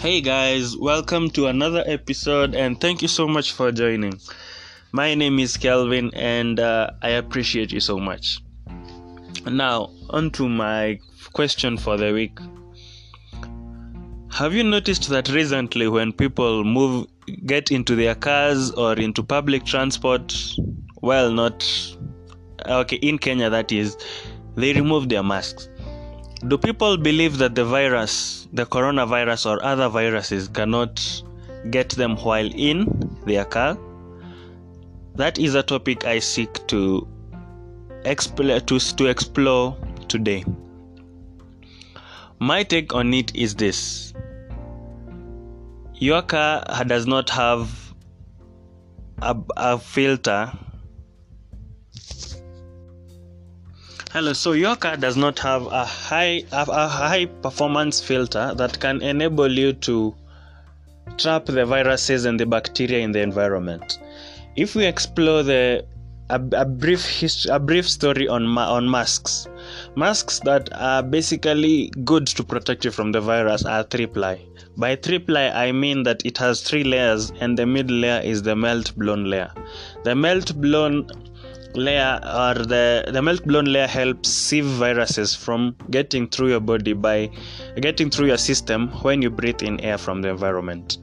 Hey guys, welcome to another episode and thank you so much for joining. My name is Kelvin and uh, I appreciate you so much. Now, on to my question for the week. Have you noticed that recently when people move get into their cars or into public transport, well not okay, in Kenya that is, they remove their masks. Do people believe that the virus, the coronavirus or other viruses cannot get them while in their car? That is a topic I seek to explore, to, to explore today. My take on it is this your car does not have a, a filter Hello, so your car does not have a high a high performance filter that can enable you to trap the viruses and the bacteria in the environment. If we explore the a, a brief history, a brief story on on masks, masks that are basically good to protect you from the virus are three ply. By three ply, I mean that it has three layers, and the middle layer is the melt blown layer. The melt blown layer or the, the melt blown layer helps sieve viruses from getting through your body by getting through your system when you breathe in air from the environment.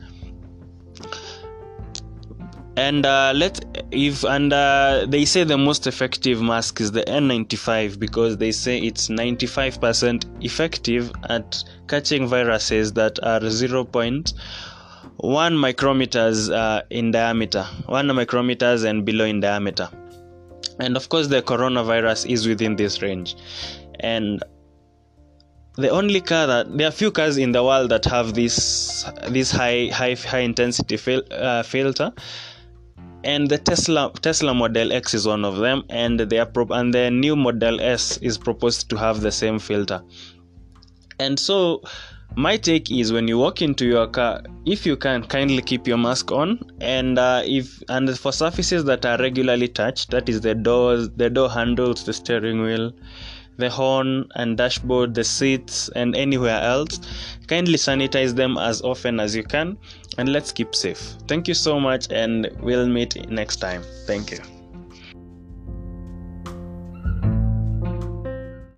And uh, let if and uh, they say the most effective mask is the N95 because they say it's 95% effective at catching viruses that are 0.1 micrometers uh, in diameter 1 micrometers and below in diameter and of course the coronavirus is within this range. And the only car that there are few cars in the world that have this this high high high intensity fil- uh, filter. And the tesla tesla model x is one of them and they are pro- and the new model s is proposed to have the same filter. And so my take is when you walk into your car if you can kindly keep your mask on and uh, if and for surfaces that are regularly touched that is the doors the door handles the steering wheel the horn and dashboard the seats and anywhere else kindly sanitize them as often as you can and let's keep safe. Thank you so much and we'll meet next time. Thank you